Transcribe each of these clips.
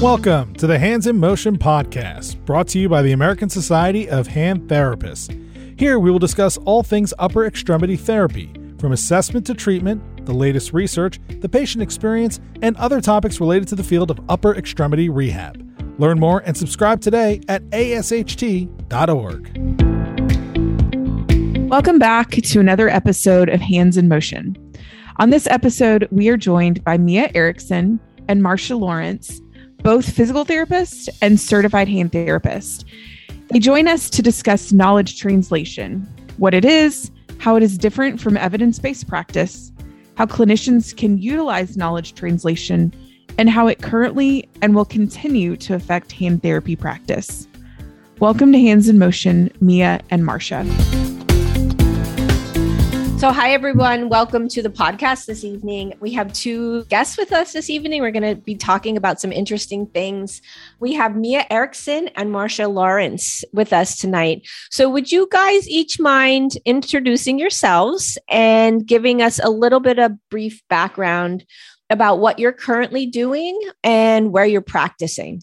Welcome to the Hands in Motion podcast, brought to you by the American Society of Hand Therapists. Here we will discuss all things upper extremity therapy, from assessment to treatment, the latest research, the patient experience, and other topics related to the field of upper extremity rehab. Learn more and subscribe today at asht.org. Welcome back to another episode of Hands in Motion. On this episode, we are joined by Mia Erickson and Marsha Lawrence both physical therapists and certified hand therapists. They join us to discuss knowledge translation, what it is, how it is different from evidence based practice, how clinicians can utilize knowledge translation, and how it currently and will continue to affect hand therapy practice. Welcome to Hands in Motion, Mia and Marsha. So, hi, everyone. Welcome to the podcast this evening. We have two guests with us this evening. We're going to be talking about some interesting things. We have Mia Erickson and Marsha Lawrence with us tonight. So, would you guys each mind introducing yourselves and giving us a little bit of brief background about what you're currently doing and where you're practicing?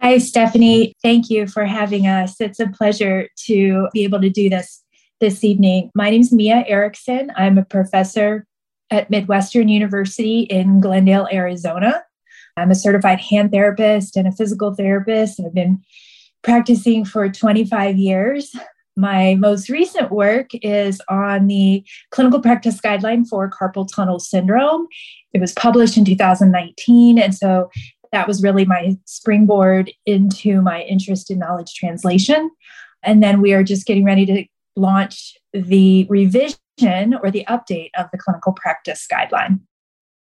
Hi, Stephanie. Thank you for having us. It's a pleasure to be able to do this this evening. My name is Mia Erickson. I'm a professor at Midwestern University in Glendale, Arizona. I'm a certified hand therapist and a physical therapist. I've been practicing for 25 years. My most recent work is on the clinical practice guideline for carpal tunnel syndrome. It was published in 2019. And so that was really my springboard into my interest in knowledge translation. And then we are just getting ready to launch the revision or the update of the clinical practice guideline.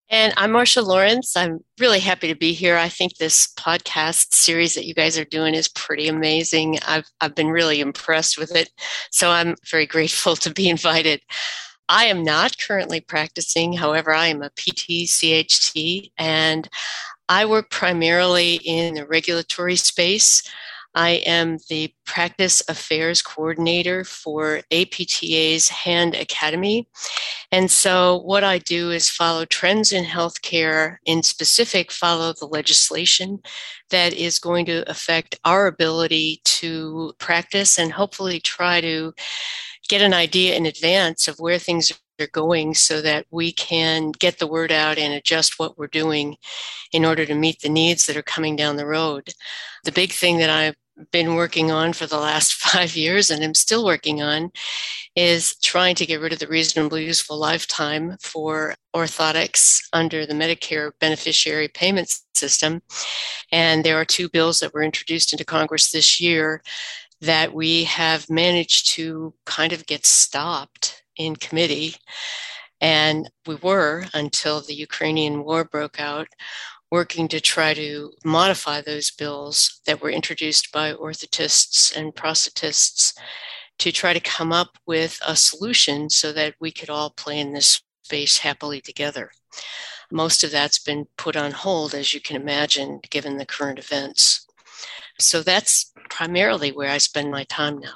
And I'm Marsha Lawrence. I'm really happy to be here. I think this podcast series that you guys are doing is pretty amazing. I've, I've been really impressed with it. So I'm very grateful to be invited. I am not currently practicing. However, I am a PT, CHT, and I work primarily in the regulatory space. I am the practice affairs coordinator for APTA's Hand Academy. And so, what I do is follow trends in healthcare, in specific, follow the legislation that is going to affect our ability to practice and hopefully try to get an idea in advance of where things are going so that we can get the word out and adjust what we're doing in order to meet the needs that are coming down the road. The big thing that I've been working on for the last five years and am still working on is trying to get rid of the reasonably useful lifetime for orthotics under the Medicare beneficiary payment system. And there are two bills that were introduced into Congress this year that we have managed to kind of get stopped in committee. And we were until the Ukrainian war broke out working to try to modify those bills that were introduced by orthotists and prosthetists to try to come up with a solution so that we could all play in this space happily together. Most of that's been put on hold, as you can imagine, given the current events. So that's primarily where I spend my time now.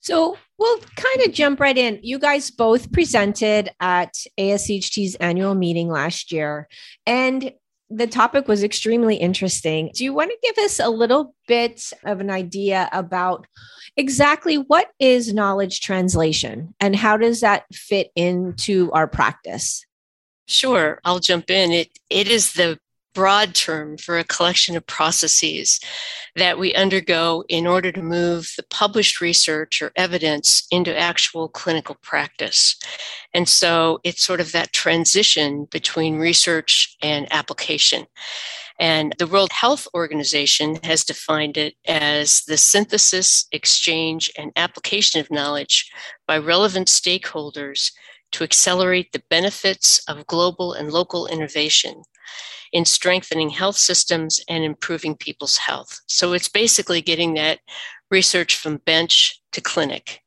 So we'll kind of jump right in. You guys both presented at ASHT's annual meeting last year, and the topic was extremely interesting. Do you want to give us a little bit of an idea about exactly what is knowledge translation and how does that fit into our practice? Sure, I'll jump in. It it is the broad term for a collection of processes that we undergo in order to move the published research or evidence into actual clinical practice. And so it's sort of that transition between research and application. And the World Health Organization has defined it as the synthesis, exchange, and application of knowledge by relevant stakeholders to accelerate the benefits of global and local innovation in strengthening health systems and improving people's health. So it's basically getting that research from bench to clinic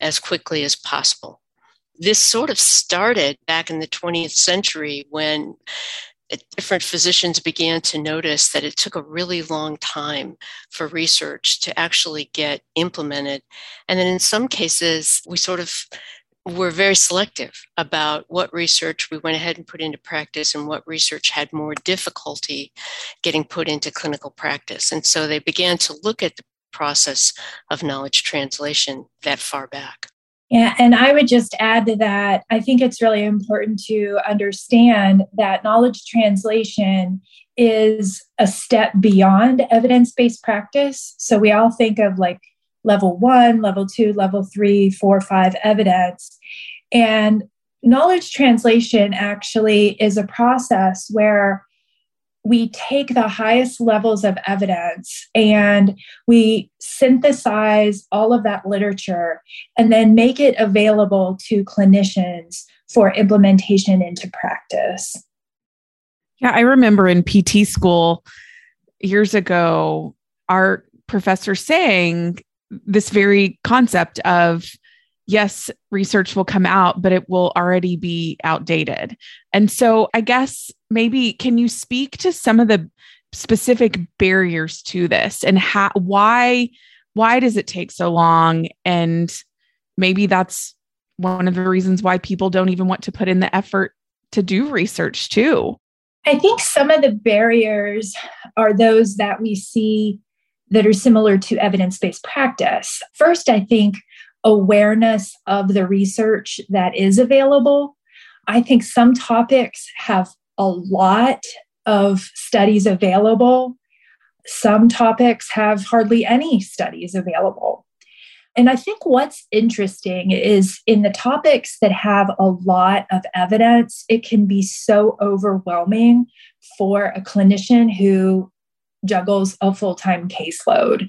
as quickly as possible. This sort of started back in the 20th century when different physicians began to notice that it took a really long time for research to actually get implemented. And then in some cases, we sort of we're very selective about what research we went ahead and put into practice and what research had more difficulty getting put into clinical practice. And so they began to look at the process of knowledge translation that far back. Yeah, and I would just add to that, I think it's really important to understand that knowledge translation is a step beyond evidence based practice. So we all think of like level one, level two, level three, four, five evidence. And knowledge translation actually is a process where we take the highest levels of evidence and we synthesize all of that literature and then make it available to clinicians for implementation into practice. Yeah, I remember in PT school years ago, our professor saying this very concept of yes, research will come out, but it will already be outdated. And so I guess maybe can you speak to some of the specific barriers to this and how why why does it take so long and maybe that's one of the reasons why people don't even want to put in the effort to do research too. I think some of the barriers are those that we see that are similar to evidence based practice. First, I think awareness of the research that is available. I think some topics have a lot of studies available. Some topics have hardly any studies available. And I think what's interesting is in the topics that have a lot of evidence, it can be so overwhelming for a clinician who juggles a full time caseload.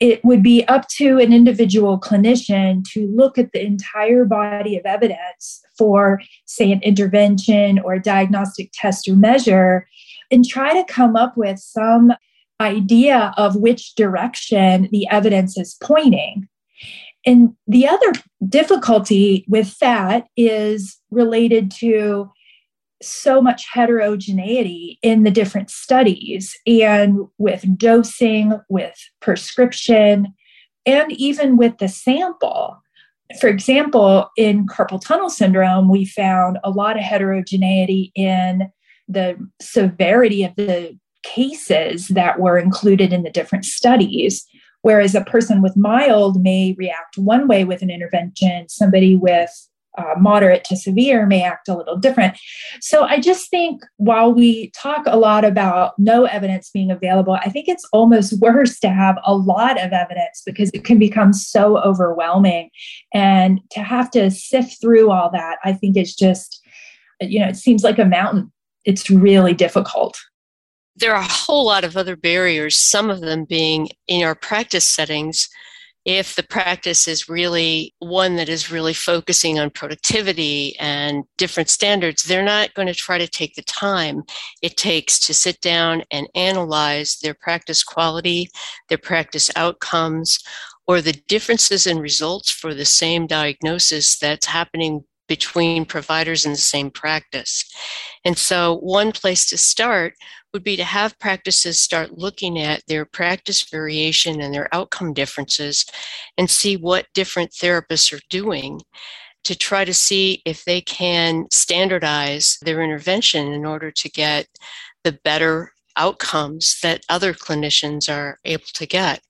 It would be up to an individual clinician to look at the entire body of evidence for, say, an intervention or a diagnostic test or measure and try to come up with some idea of which direction the evidence is pointing. And the other difficulty with that is related to so much heterogeneity in the different studies and with dosing, with prescription, and even with the sample. For example, in carpal tunnel syndrome, we found a lot of heterogeneity in the severity of the cases that were included in the different studies. Whereas a person with mild may react one way with an intervention, somebody with uh, moderate to severe may act a little different. So I just think while we talk a lot about no evidence being available, I think it's almost worse to have a lot of evidence because it can become so overwhelming. And to have to sift through all that, I think it's just, you know, it seems like a mountain. It's really difficult. There are a whole lot of other barriers, some of them being in our practice settings if the practice is really one that is really focusing on productivity and different standards, they're not going to try to take the time it takes to sit down and analyze their practice quality, their practice outcomes, or the differences in results for the same diagnosis that's happening between providers in the same practice. And so, one place to start would be to have practices start looking at their practice variation and their outcome differences and see what different therapists are doing to try to see if they can standardize their intervention in order to get the better outcomes that other clinicians are able to get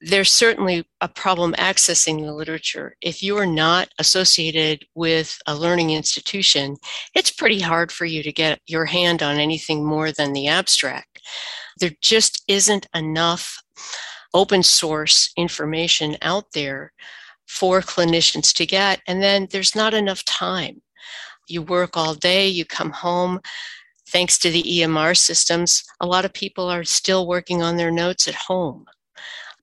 there's certainly a problem accessing the literature. If you are not associated with a learning institution, it's pretty hard for you to get your hand on anything more than the abstract. There just isn't enough open source information out there for clinicians to get. And then there's not enough time. You work all day, you come home. Thanks to the EMR systems, a lot of people are still working on their notes at home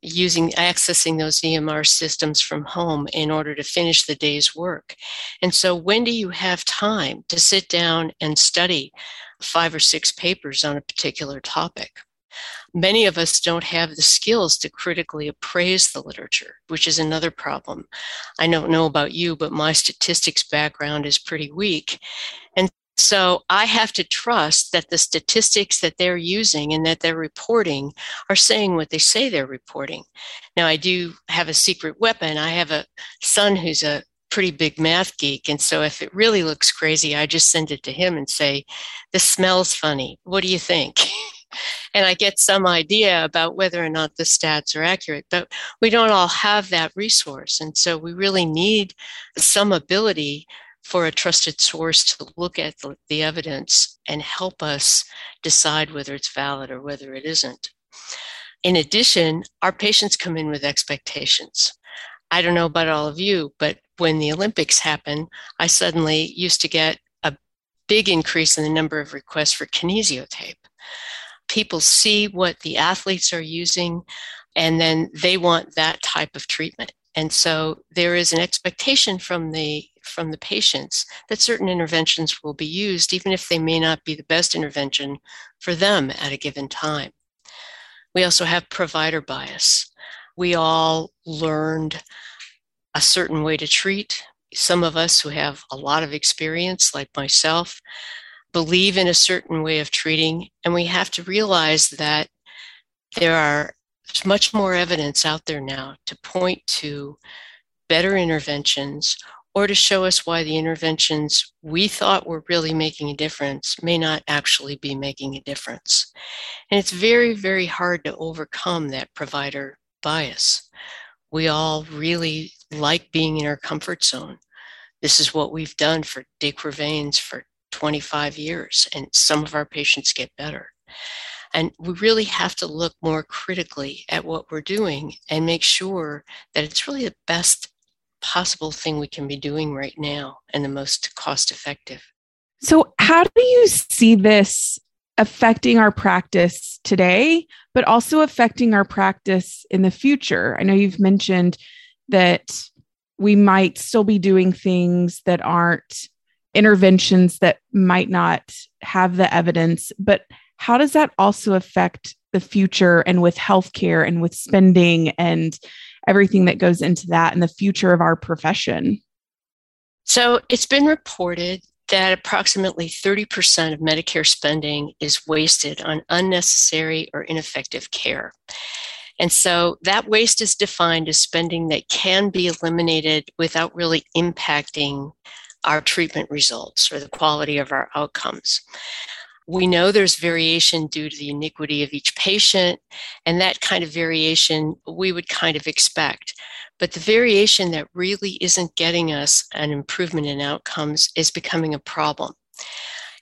using accessing those EMR systems from home in order to finish the day's work. And so when do you have time to sit down and study five or six papers on a particular topic? Many of us don't have the skills to critically appraise the literature, which is another problem. I don't know about you, but my statistics background is pretty weak. And so I have to trust that the statistics that they're using and that they're reporting are saying what they say they're reporting. Now, I do have a secret weapon. I have a son who's a pretty big math geek. And so if it really looks crazy, I just send it to him and say, This smells funny. What do you think? and I get some idea about whether or not the stats are accurate. But we don't all have that resource. And so we really need some ability for a trusted source to look at the, the evidence and help us decide whether it's valid or whether it isn't. In addition, our patients come in with expectations. I don't know about all of you, but when the Olympics happened, I suddenly used to get a big increase in the number of requests for kinesiotape. People see what the athletes are using, and then they want that type of treatment. And so there is an expectation from the from the patients that certain interventions will be used, even if they may not be the best intervention for them at a given time. We also have provider bias. We all learned a certain way to treat. Some of us who have a lot of experience, like myself, believe in a certain way of treating, and we have to realize that there are much more evidence out there now to point to better interventions or to show us why the interventions we thought were really making a difference may not actually be making a difference. And it's very, very hard to overcome that provider bias. We all really like being in our comfort zone. This is what we've done for de Quervain's for 25 years, and some of our patients get better. And we really have to look more critically at what we're doing and make sure that it's really the best possible thing we can be doing right now and the most cost effective. So, how do you see this affecting our practice today, but also affecting our practice in the future? I know you've mentioned that we might still be doing things that aren't interventions that might not have the evidence, but how does that also affect the future and with healthcare and with spending and everything that goes into that and the future of our profession? So it's been reported that approximately 30% of Medicare spending is wasted on unnecessary or ineffective care. And so that waste is defined as spending that can be eliminated without really impacting our treatment results or the quality of our outcomes. We know there's variation due to the iniquity of each patient, and that kind of variation we would kind of expect. But the variation that really isn't getting us an improvement in outcomes is becoming a problem.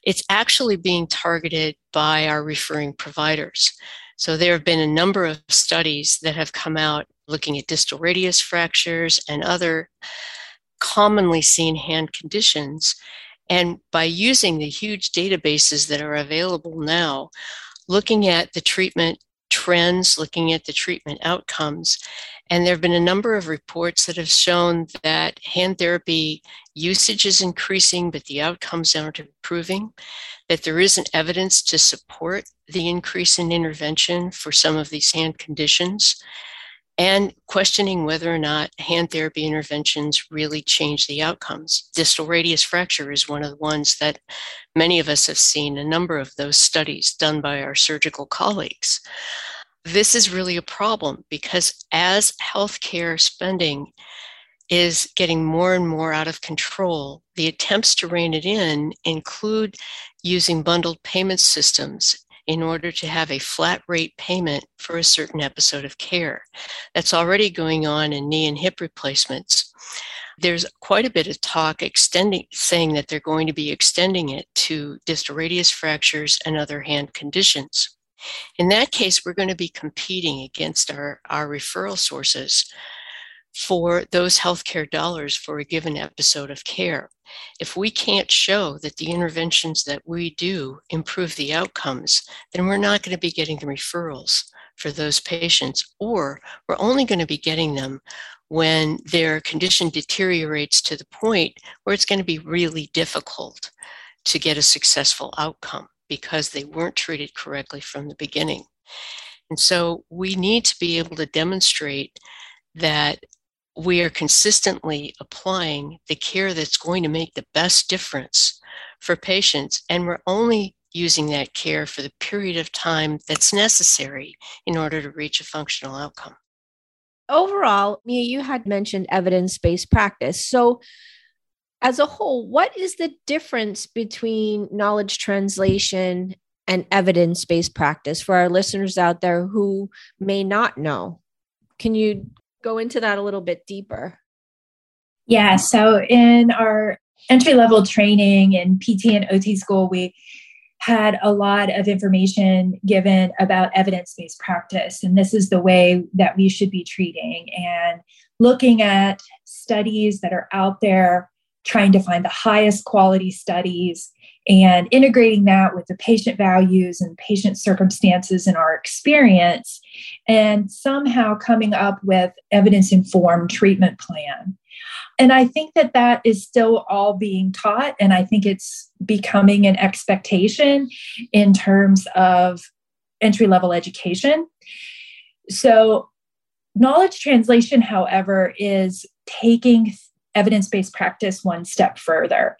It's actually being targeted by our referring providers. So there have been a number of studies that have come out looking at distal radius fractures and other commonly seen hand conditions. And by using the huge databases that are available now, looking at the treatment trends, looking at the treatment outcomes, and there have been a number of reports that have shown that hand therapy usage is increasing, but the outcomes aren't improving, that there isn't evidence to support the increase in intervention for some of these hand conditions, and questioning whether or not hand therapy interventions really change the outcomes. Distal radius fracture is one of the ones that many of us have seen a number of those studies done by our surgical colleagues this is really a problem because as healthcare spending is getting more and more out of control, the attempts to rein it in include using bundled payment systems in order to have a flat rate payment for a certain episode of care. That's already going on in knee and hip replacements. There's quite a bit of talk extending, saying that they're going to be extending it to distal radius fractures and other hand conditions. In that case, we're going to be competing against our, our referral sources for those healthcare dollars for a given episode of care. If we can't show that the interventions that we do improve the outcomes, then we're not going to be getting the referrals for those patients, or we're only going to be getting them when their condition deteriorates to the point where it's going to be really difficult to get a successful outcome because they weren't treated correctly from the beginning. And so we need to be able to demonstrate that we are consistently applying the care that's going to make the best difference for patients. And we're only using that care for the period of time that's necessary in order to reach a functional outcome. overall, Mia, you had mentioned evidence based practice. So, as a whole, what is the difference between knowledge translation and evidence based practice for our listeners out there who may not know? Can you go into that a little bit deeper? Yeah. So, in our entry level training in PT and OT school, we had a lot of information given about evidence based practice. And this is the way that we should be treating and looking at studies that are out there, trying to find the highest quality studies and integrating that with the patient values and patient circumstances and our experience, and somehow coming up with evidence informed treatment plan. And I think that that is still all being taught. And I think it's becoming an expectation in terms of entry level education. So, knowledge translation, however, is taking evidence based practice one step further.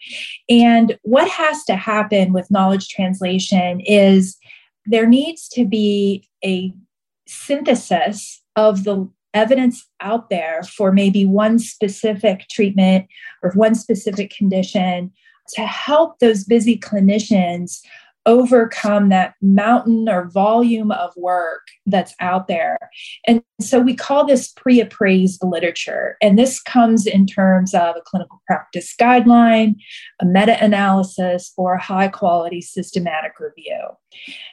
And what has to happen with knowledge translation is there needs to be a synthesis of the evidence out there for maybe one specific treatment or one specific condition to help those busy clinicians overcome that mountain or volume of work that's out there. And so we call this pre appraised literature. And this comes in terms of a clinical practice guideline, a meta analysis, or a high quality systematic review.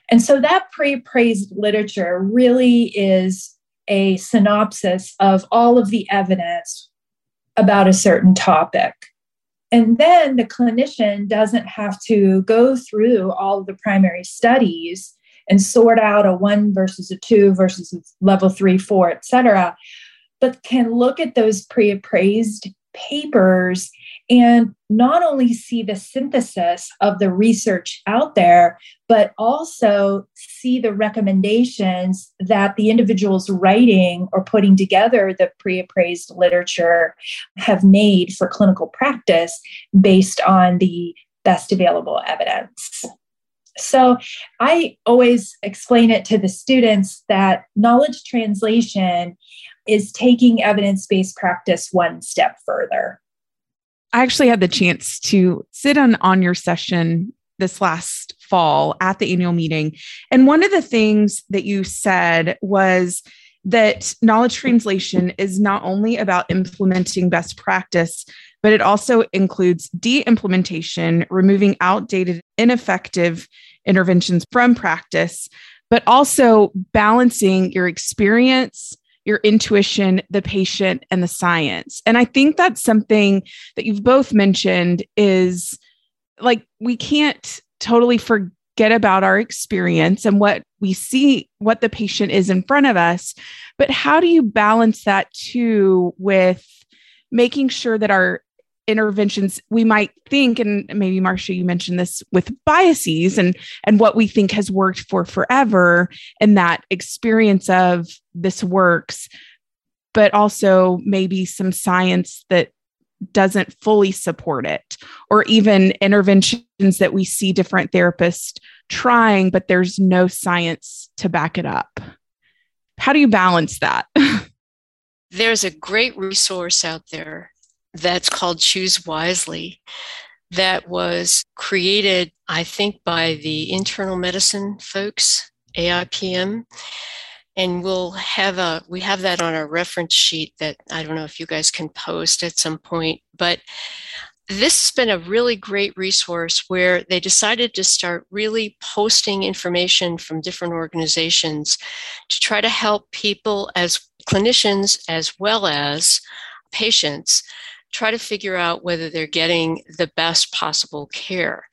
And so that pre appraised literature really is a synopsis of all of the evidence about a certain topic. And then the clinician doesn't have to go through all of the primary studies and sort out a one versus a two versus a level three, four, et cetera, but can look at those pre appraised papers and not only see the synthesis of the research out there, but also see the recommendations that the individuals writing or putting together the pre appraised literature have made for clinical practice based on the best available evidence. So I always explain it to the students that knowledge translation is taking evidence based practice one step further. I actually had the chance to sit on on your session this last fall at the annual meeting. And one of the things that you said was that knowledge translation is not only about implementing best practice, but it also includes de implementation, removing outdated, ineffective interventions from practice, but also balancing your experience your intuition, the patient, and the science. And I think that's something that you've both mentioned is like we can't totally forget about our experience and what we see, what the patient is in front of us. But how do you balance that too with making sure that our interventions we might think and maybe Marsha you mentioned this with biases and and what we think has worked for forever and that experience of this works but also maybe some science that doesn't fully support it or even interventions that we see different therapists trying but there's no science to back it up. How do you balance that? There's a great resource out there that's called Choose Wisely that was created, I think, by the internal medicine folks, AIPM. And we'll have a we have that on our reference sheet that I don't know if you guys can post at some point, but this has been a really great resource where they decided to start really posting information from different organizations to try to help people as clinicians as well as patients try to figure out whether they're getting the best possible care.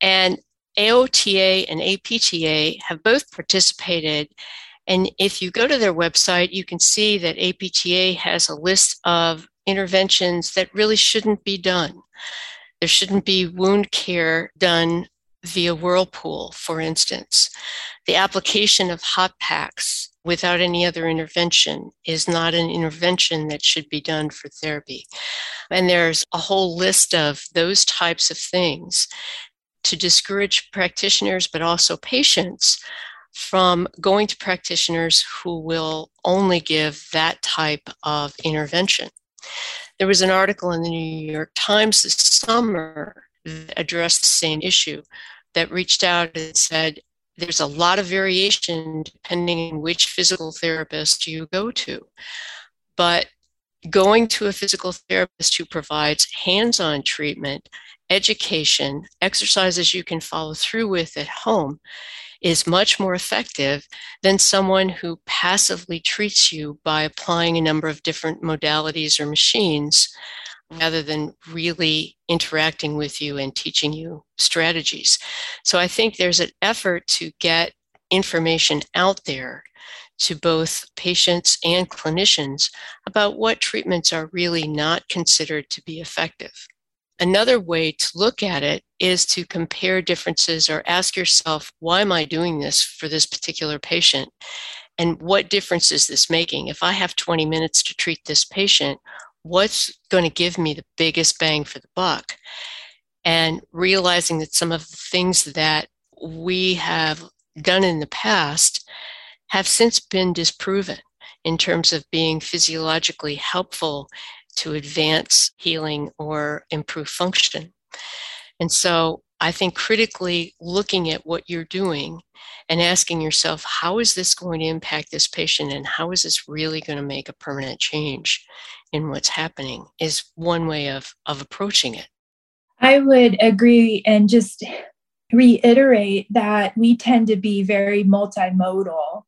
And AOTA and APTA have both participated. And if you go to their website, you can see that APTA has a list of interventions that really shouldn't be done. There shouldn't be wound care done via Whirlpool, for instance. The application of hot packs without any other intervention is not an intervention that should be done for therapy. And there's a whole list of those types of things to discourage practitioners, but also patients from going to practitioners who will only give that type of intervention. There was an article in the New York Times this summer that addressed the same issue that reached out and said, there's a lot of variation depending on which physical therapist you go to. But going to a physical therapist who provides hands on treatment, education, exercises you can follow through with at home is much more effective than someone who passively treats you by applying a number of different modalities or machines rather than really interacting with you and teaching you strategies. So I think there's an effort to get information out there to both patients and clinicians about what treatments are really not considered to be effective. Another way to look at it is to compare differences or ask yourself, why am I doing this for this particular patient? And what difference is this making? If I have 20 minutes to treat this patient, what's going to give me the biggest bang for the buck? And realizing that some of the things that we have done in the past have since been disproven in terms of being physiologically helpful to advance healing or improve function. And so I think critically looking at what you're doing and asking yourself, how is this going to impact this patient and how is this really going to make a permanent change in what's happening is one way of, of approaching it. I would agree and just reiterate that we tend to be very multimodal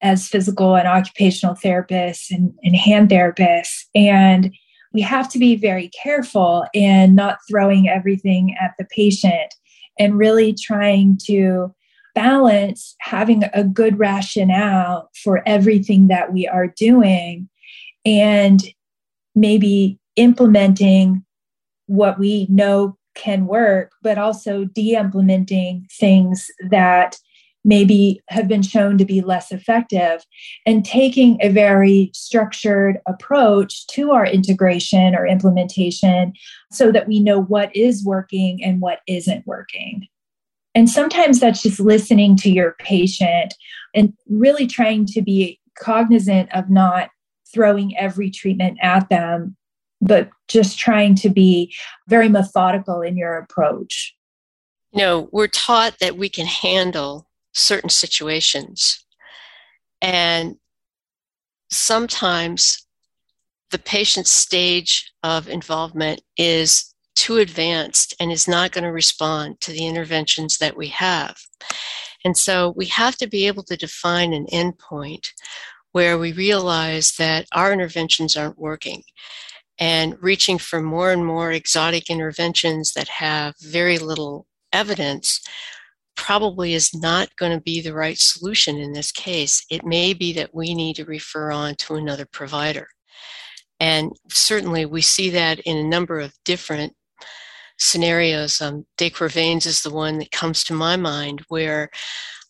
as physical and occupational therapists and, and hand therapists. And we have to be very careful in not throwing everything at the patient and really trying to balance having a good rationale for everything that we are doing and maybe implementing what we know can work, but also de implementing things that maybe have been shown to be less effective and taking a very structured approach to our integration or implementation so that we know what is working and what isn't working. And sometimes that's just listening to your patient and really trying to be cognizant of not throwing every treatment at them, but just trying to be very methodical in your approach. You know, we're taught that we can handle certain situations. And sometimes the patient's stage of involvement is too advanced and is not going to respond to the interventions that we have. And so we have to be able to define an endpoint where we realize that our interventions aren't working and reaching for more and more exotic interventions that have very little evidence probably is not going to be the right solution in this case. It may be that we need to refer on to another provider. And certainly we see that in a number of different scenarios. Um, is the one that comes to my mind where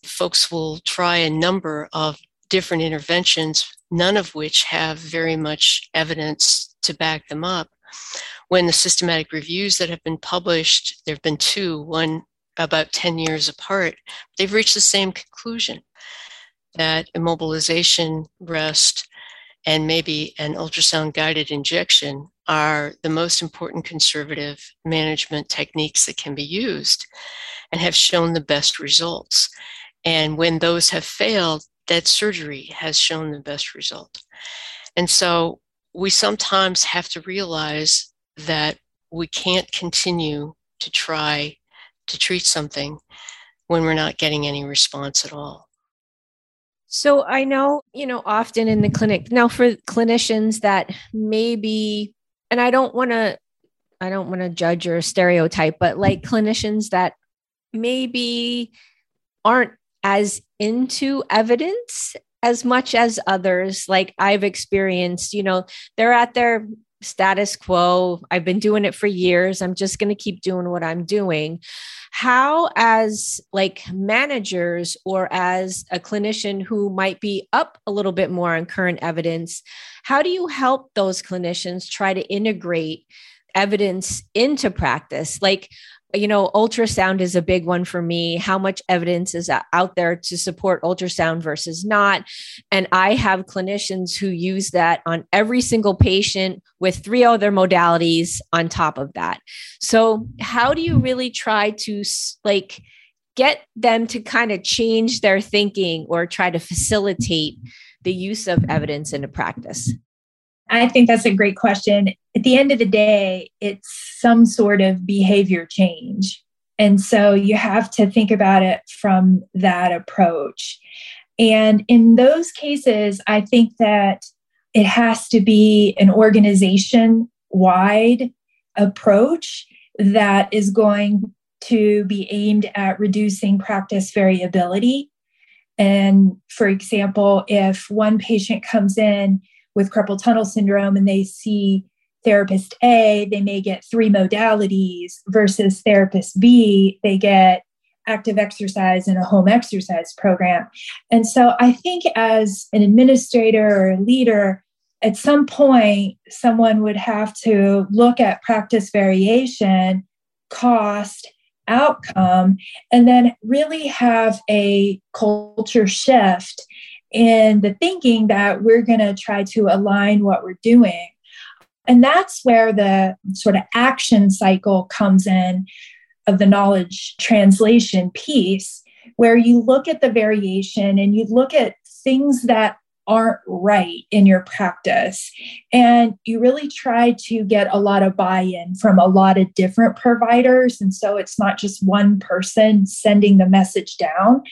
folks will try a number of different interventions, none of which have very much evidence to back them up. When the systematic reviews that have been published, there have been two, one about 10 years apart, they've reached the same conclusion that immobilization, rest, and maybe an ultrasound guided injection are the most important conservative management techniques that can be used and have shown the best results. And when those have failed, that surgery has shown the best result. And so we sometimes have to realize that we can't continue to try to treat something when we're not getting any response at all. So I know, you know, often in the clinic, now for clinicians that maybe, and I don't want to, I don't want to judge or stereotype, but like clinicians that maybe aren't as into evidence as much as others like i've experienced you know they're at their status quo. I've been doing it for years. I'm just going to keep doing what I'm doing. How, as like managers or as a clinician who might be up a little bit more on current evidence, how do you help those clinicians try to integrate evidence into practice? Like, you know, ultrasound is a big one for me. How much evidence is out there to support ultrasound versus not? And I have clinicians who use that on every single patient with three other modalities on top of that. So, how do you really try to like get them to kind of change their thinking or try to facilitate the use of evidence into practice? I think that's a great question. At the end of the day, it's some sort of behavior change. And so you have to think about it from that approach. And in those cases, I think that it has to be an organization wide approach that is going to be aimed at reducing practice variability. And for example, if one patient comes in with carpal tunnel syndrome and they see therapist A, they may get three modalities versus therapist B, they get active exercise and a home exercise program. And so I think as an administrator or a leader, at some point, someone would have to look at practice variation, cost, outcome, and then really have a culture shift in the thinking that we're going to try to align what we're doing. And that's where the sort of action cycle comes in of the knowledge translation piece, where you look at the variation and you look at things that aren't right in your practice. And you really try to get a lot of buy in from a lot of different providers. And so it's not just one person sending the message down,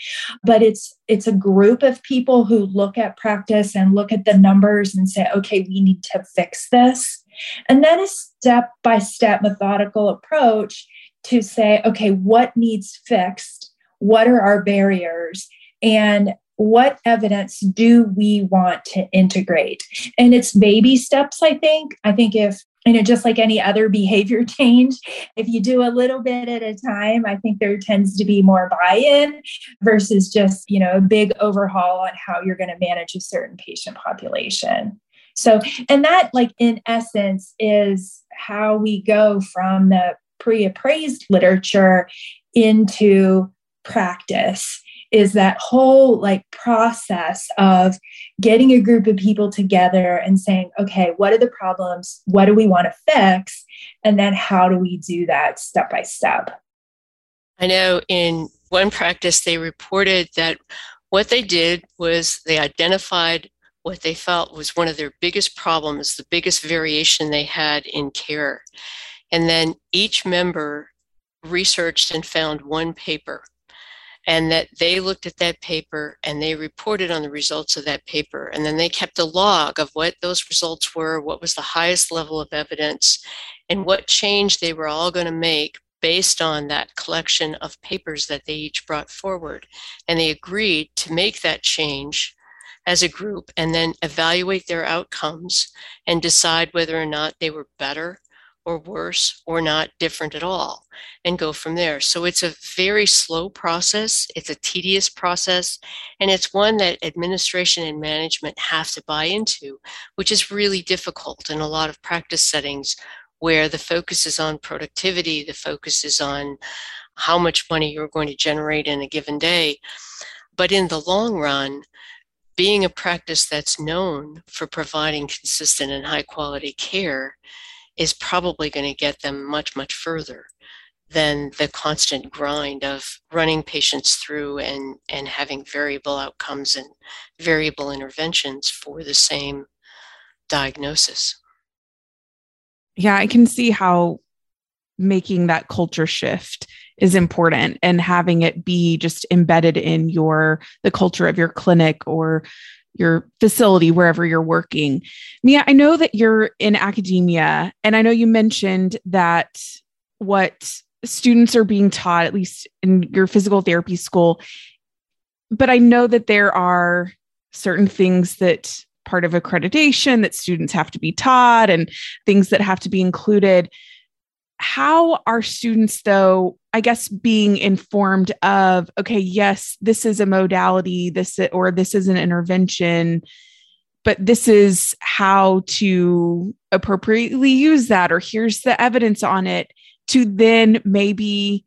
but it's it's a group of people who look at practice and look at the numbers and say, okay, we need to fix this. And then a step by step methodical approach to say, okay, what needs fixed? What are our barriers? And what evidence do we want to integrate? And it's baby steps, I think. I think if you know, just like any other behavior change, if you do a little bit at a time, I think there tends to be more buy in versus just, you know, a big overhaul on how you're going to manage a certain patient population. So, and that, like, in essence, is how we go from the pre appraised literature into practice is that whole like process of getting a group of people together and saying okay what are the problems? What do we want to fix? And then how do we do that step by step? I know in one practice they reported that what they did was they identified what they felt was one of their biggest problems the biggest variation they had in care. And then each member researched and found one paper and that they looked at that paper and they reported on the results of that paper. And then they kept a log of what those results were what was the highest level of evidence and what change they were all going to make based on that collection of papers that they each brought forward. And they agreed to make that change as a group and then evaluate their outcomes and decide whether or not they were better or worse or not different at all and go from there. So it's a very slow process, it's a tedious process, and it's one that administration and management have to buy into, which is really difficult in a lot of practice settings where the focus is on productivity, the focus is on how much money you're going to generate in a given day. But in the long run, being a practice that's known for providing consistent and high quality care is probably going to get them much, much further than the constant grind of running patients through and, and having variable outcomes and variable interventions for the same diagnosis. Yeah, I can see how making that culture shift is important and having it be just embedded in your the culture of your clinic or your facility wherever you're working. Mia, I know that you're in academia and I know you mentioned that what students are being taught at least in your physical therapy school but I know that there are certain things that part of accreditation that students have to be taught and things that have to be included how are students though i guess being informed of okay yes this is a modality this or this is an intervention but this is how to appropriately use that or here's the evidence on it to then maybe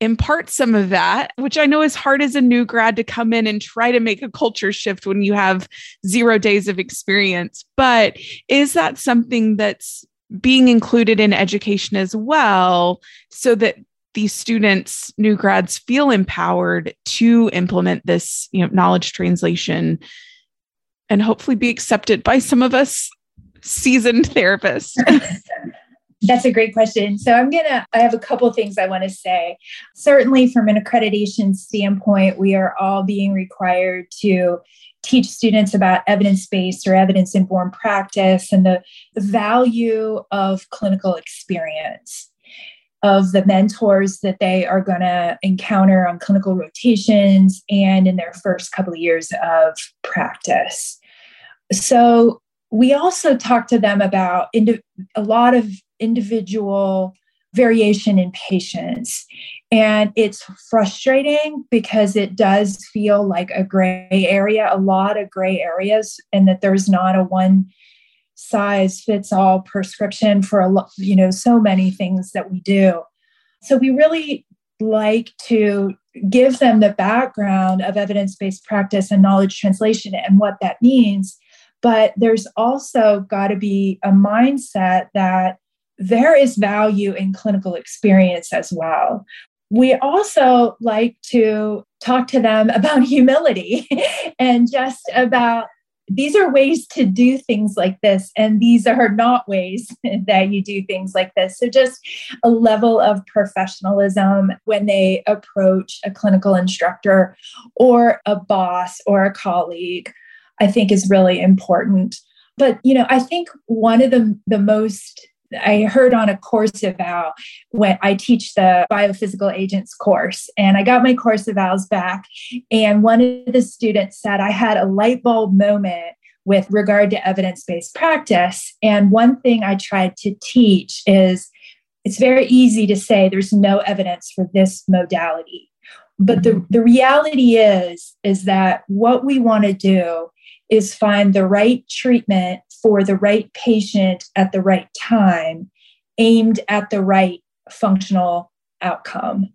impart some of that, which I know is hard as a new grad to come in and try to make a culture shift when you have zero days of experience. But is that something that's being included in education as well so that these students, new grads, feel empowered to implement this, you know, knowledge translation and hopefully be accepted by some of us seasoned therapists? That's a great question. So I'm going to, I have a couple things I want to say. Certainly, from an accreditation standpoint, we are all being required to teach students about evidence based or evidence informed practice and the, the value of clinical experience of the mentors that they are going to encounter on clinical rotations and in their first couple of years of practice. So, we also talk to them about a lot of individual variation in patients. And it's frustrating because it does feel like a gray area, a lot of gray areas, and that there's not a one size fits all prescription for a lot, you know, so many things that we do. So we really like to give them the background of evidence based practice and knowledge translation and what that means. But there's also got to be a mindset that there is value in clinical experience as well. We also like to talk to them about humility and just about these are ways to do things like this, and these are not ways that you do things like this. So, just a level of professionalism when they approach a clinical instructor or a boss or a colleague, I think is really important. But, you know, I think one of the, the most I heard on a course eval when I teach the biophysical agents course, and I got my course evals back. And one of the students said, I had a light bulb moment with regard to evidence based practice. And one thing I tried to teach is it's very easy to say there's no evidence for this modality. But the, the reality is, is that what we want to do is find the right treatment for the right patient at the right time, aimed at the right functional outcome.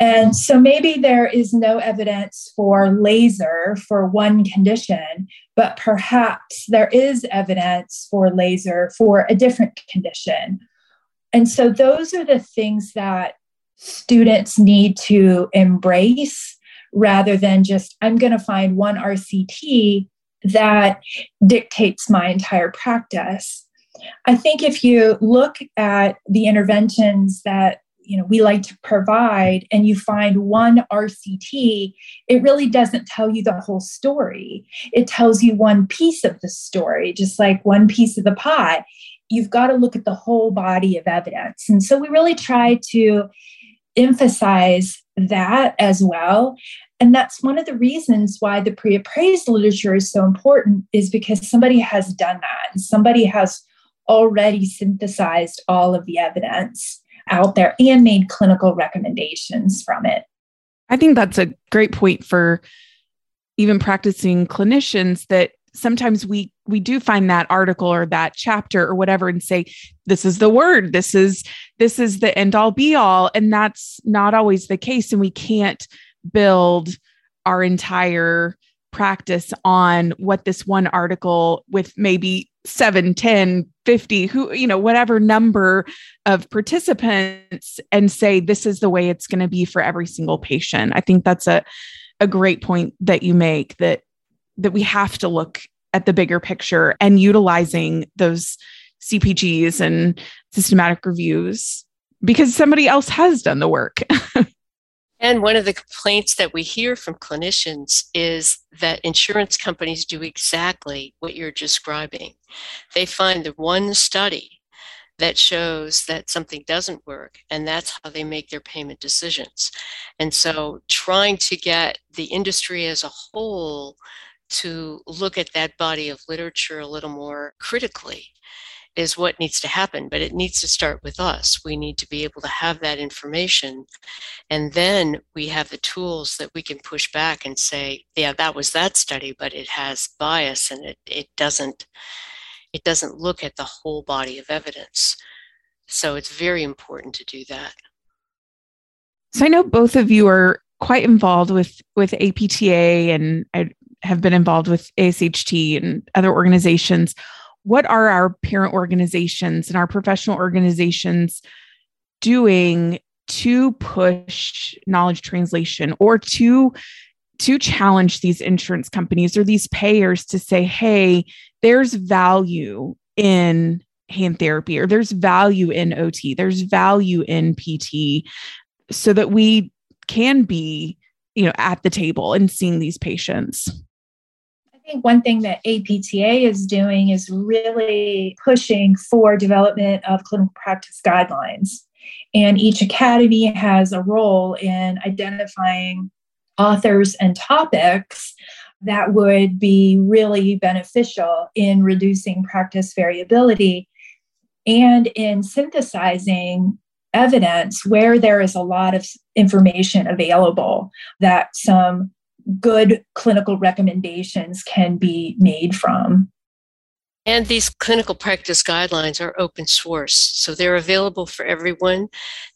And so maybe there is no evidence for laser for one condition, but perhaps there is evidence for laser for a different condition. And so those are the things that students need to embrace rather than just, I'm going to find one RCT that dictates my entire practice. I think if you look at the interventions that you know we like to provide and you find one RCT, it really doesn't tell you the whole story. It tells you one piece of the story, just like one piece of the pie. You've got to look at the whole body of evidence. And so we really try to emphasize that as well. And that's one of the reasons why the pre appraised literature is so important, is because somebody has done that and somebody has already synthesized all of the evidence out there and made clinical recommendations from it. I think that's a great point for even practicing clinicians that sometimes we we do find that article or that chapter or whatever and say this is the word this is this is the end all be all and that's not always the case and we can't build our entire practice on what this one article with maybe 7 10 50 who you know whatever number of participants and say this is the way it's going to be for every single patient. I think that's a a great point that you make that that we have to look at the bigger picture and utilizing those cpgs and systematic reviews because somebody else has done the work And one of the complaints that we hear from clinicians is that insurance companies do exactly what you're describing. They find the one study that shows that something doesn't work, and that's how they make their payment decisions. And so, trying to get the industry as a whole to look at that body of literature a little more critically is what needs to happen, but it needs to start with us. We need to be able to have that information. And then we have the tools that we can push back and say, yeah, that was that study, but it has bias and it, it doesn't it doesn't look at the whole body of evidence. So it's very important to do that. So I know both of you are quite involved with with APTA and I have been involved with ASHT and other organizations. What are our parent organizations and our professional organizations doing to push knowledge translation or to to challenge these insurance companies or these payers to say hey there's value in hand therapy or there's value in ot there's value in pt so that we can be you know at the table and seeing these patients think one thing that APTA is doing is really pushing for development of clinical practice guidelines. And each academy has a role in identifying authors and topics that would be really beneficial in reducing practice variability and in synthesizing evidence where there is a lot of information available that some good clinical recommendations can be made from. And these clinical practice guidelines are open source, so they're available for everyone.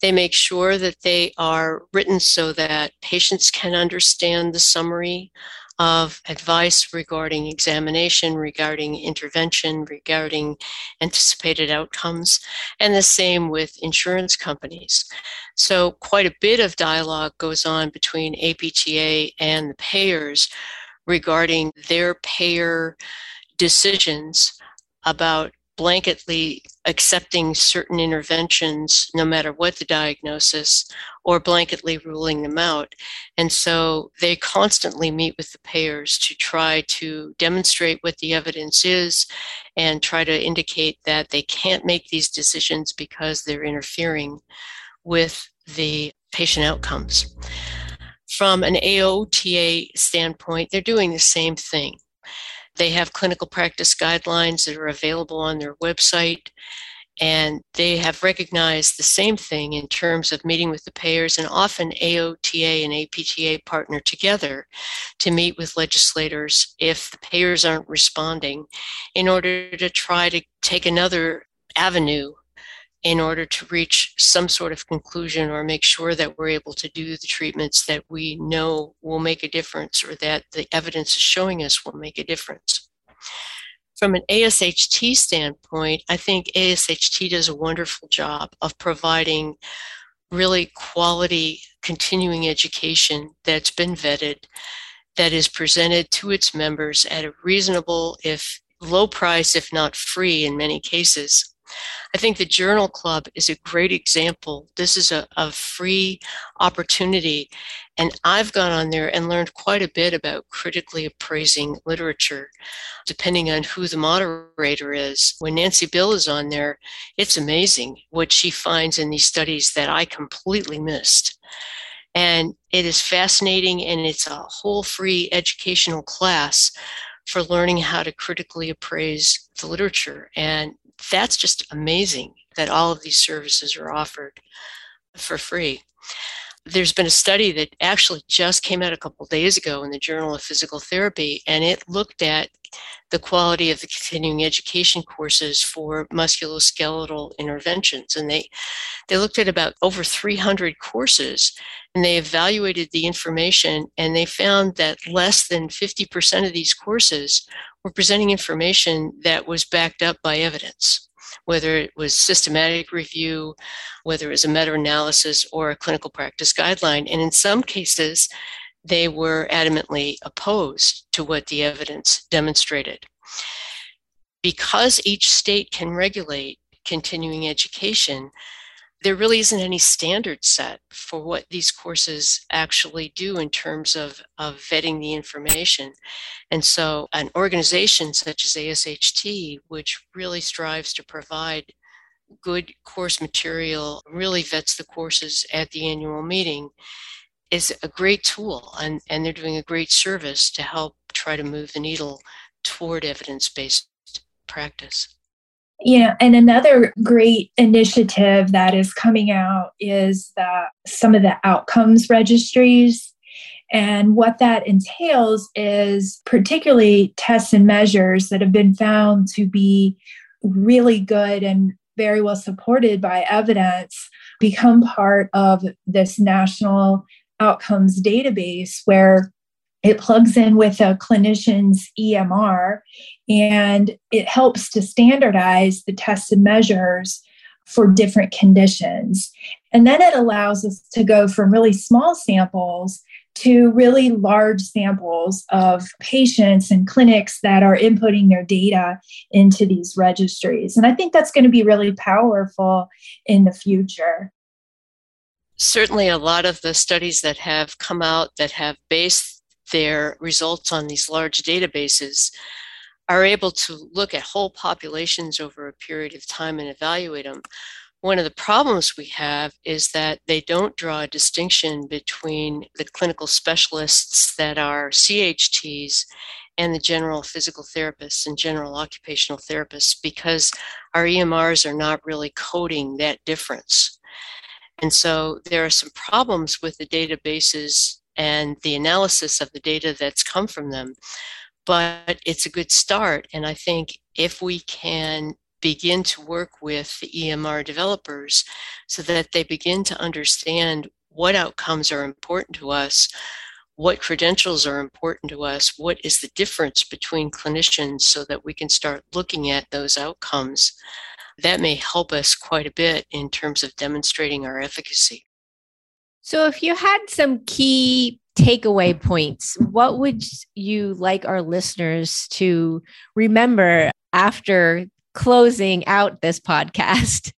They make sure that they are written so that patients can understand the summary of advice regarding examination, regarding intervention, regarding anticipated outcomes, and the same with insurance companies. So, quite a bit of dialogue goes on between APTA and the payers regarding their payer decisions about blanketly accepting certain interventions, no matter what the diagnosis, or blanketly ruling them out. And so they constantly meet with the payers to try to demonstrate what the evidence is and try to indicate that they can't make these decisions because they're interfering with the patient outcomes. From an AOTA standpoint, they're doing the same thing. They have clinical practice guidelines that are available on their website. And they have recognized the same thing in terms of meeting with the payers, and often AOTA and APTA partner together to meet with legislators if the payers aren't responding in order to try to take another avenue in order to reach some sort of conclusion or make sure that we're able to do the treatments that we know will make a difference or that the evidence is showing us will make a difference. From an ASHT standpoint, I think ASHT does a wonderful job of providing really quality continuing education that's been vetted, that is presented to its members at a reasonable, if low price, if not free in many cases. I think the Journal Club is a great example. This is a, a free opportunity. And I've gone on there and learned quite a bit about critically appraising literature, depending on who the moderator is. When Nancy Bill is on there, it's amazing what she finds in these studies that I completely missed. And it is fascinating, and it's a whole free educational class for learning how to critically appraise the literature. And that's just amazing that all of these services are offered for free. There's been a study that actually just came out a couple days ago in the Journal of Physical Therapy, and it looked at the quality of the continuing education courses for musculoskeletal interventions. And they, they looked at about over 300 courses and they evaluated the information and they found that less than 50% of these courses were presenting information that was backed up by evidence, whether it was systematic review, whether it was a meta analysis, or a clinical practice guideline. And in some cases, they were adamantly opposed to what the evidence demonstrated. Because each state can regulate continuing education, there really isn't any standard set for what these courses actually do in terms of, of vetting the information. And so, an organization such as ASHT, which really strives to provide good course material, really vets the courses at the annual meeting, is a great tool. And, and they're doing a great service to help try to move the needle toward evidence based practice. You know, and another great initiative that is coming out is the, some of the outcomes registries. And what that entails is particularly tests and measures that have been found to be really good and very well supported by evidence, become part of this national outcomes database where it plugs in with a clinician's EMR and it helps to standardize the tests and measures for different conditions. And then it allows us to go from really small samples to really large samples of patients and clinics that are inputting their data into these registries. And I think that's going to be really powerful in the future. Certainly, a lot of the studies that have come out that have based their results on these large databases are able to look at whole populations over a period of time and evaluate them. One of the problems we have is that they don't draw a distinction between the clinical specialists that are CHTs and the general physical therapists and general occupational therapists because our EMRs are not really coding that difference. And so there are some problems with the databases and the analysis of the data that's come from them but it's a good start. And I think if we can begin to work with the EMR developers so that they begin to understand what outcomes are important to us, what credentials are important to us, what is the difference between clinicians so that we can start looking at those outcomes. That may help us quite a bit in terms of demonstrating our efficacy. So, if you had some key takeaway points, what would you like our listeners to remember after closing out this podcast?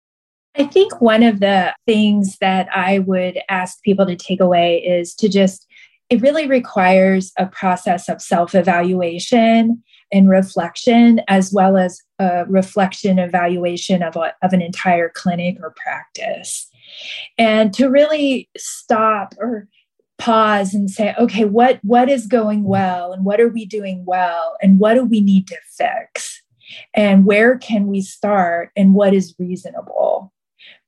I think one of the things that I would ask people to take away is to just, it really requires a process of self evaluation and reflection, as well as a reflection evaluation of, a, of an entire clinic or practice. And to really stop or pause and say okay what what is going well and what are we doing well and what do we need to fix? And where can we start and what is reasonable?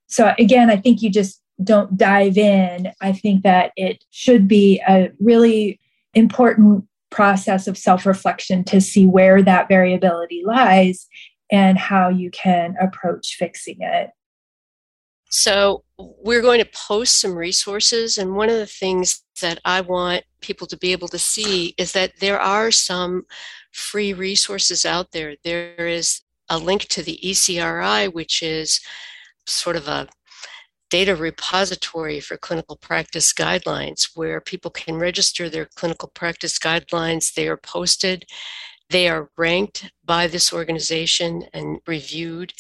So again i think you just don't dive in. I think that it should be a really important process of self-reflection to see where that variability lies and how you can approach fixing it. So, we're going to post some resources. And one of the things that I want people to be able to see is that there are some free resources out there. There is a link to the ECRI, which is sort of a data repository for clinical practice guidelines where people can register their clinical practice guidelines. They are posted they are ranked by this organization and reviewed.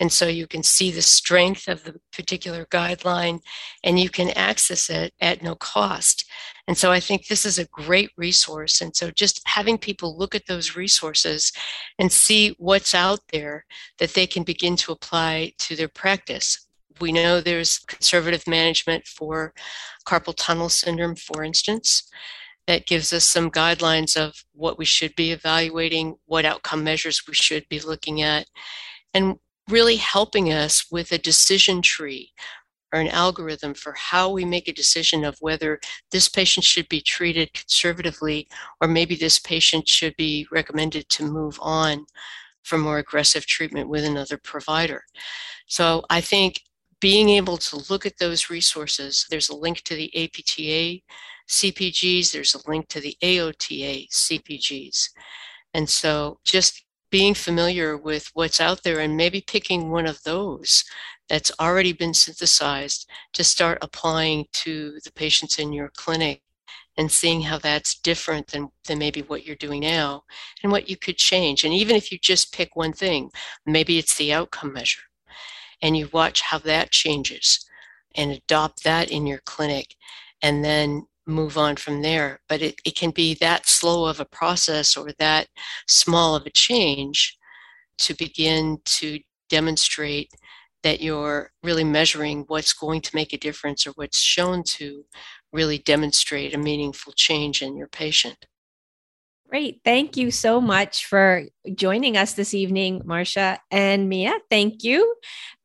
And so you can see the strength of the particular guideline and you can access it at no cost. And so I think this is a great resource. And so just having people look at those resources and see what's out there that they can begin to apply to their practice. We know there's conservative management for carpal tunnel syndrome, for instance that gives us some guidelines of what we should be evaluating, what outcome measures we should be looking at, and really helping us with a decision tree or an algorithm for how we make a decision of whether this patient should be treated conservatively or maybe this patient should be recommended to move on for more aggressive treatment with another provider. So I think being able to look at those resources, there's a link to the APTA CPGs, there's a link to the AOTA CPGs. And so just being familiar with what's out there and maybe picking one of those that's already been synthesized to start applying to the patients in your clinic and seeing how that's different than, than maybe what you're doing now and what you could change. And even if you just pick one thing, maybe it's the outcome measure, and you watch how that changes and adopt that in your clinic, and then move on from there. But it, it can be that slow of a process or that small of a change to begin to demonstrate that you're really measuring what's going to make a difference or what's shown to really demonstrate a meaningful change in your patient. Great. Thank you so much for joining us this evening, Marsha and Mia. Thank you.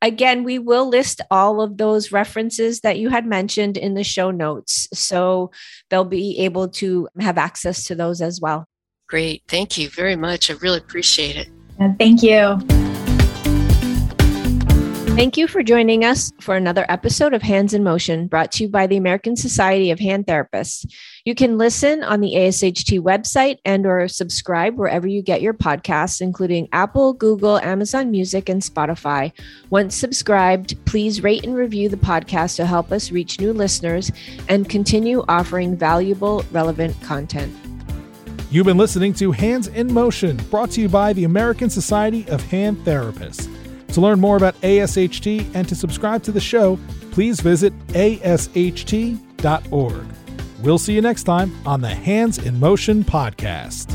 Again, we will list all of those references that you had mentioned in the show notes. So they'll be able to have access to those as well. Great. Thank you very much. I really appreciate it. thank you. Thank you for joining us for another episode of Hands in Motion brought to you by the American Society of Hand Therapists. You can listen on the ASHT website and or subscribe wherever you get your podcasts including Apple, Google, Amazon Music and Spotify. Once subscribed, please rate and review the podcast to help us reach new listeners and continue offering valuable relevant content. You've been listening to Hands in Motion, brought to you by the American Society of Hand Therapists. To learn more about ASHT and to subscribe to the show, please visit asht.org. We'll see you next time on the Hands in Motion podcast.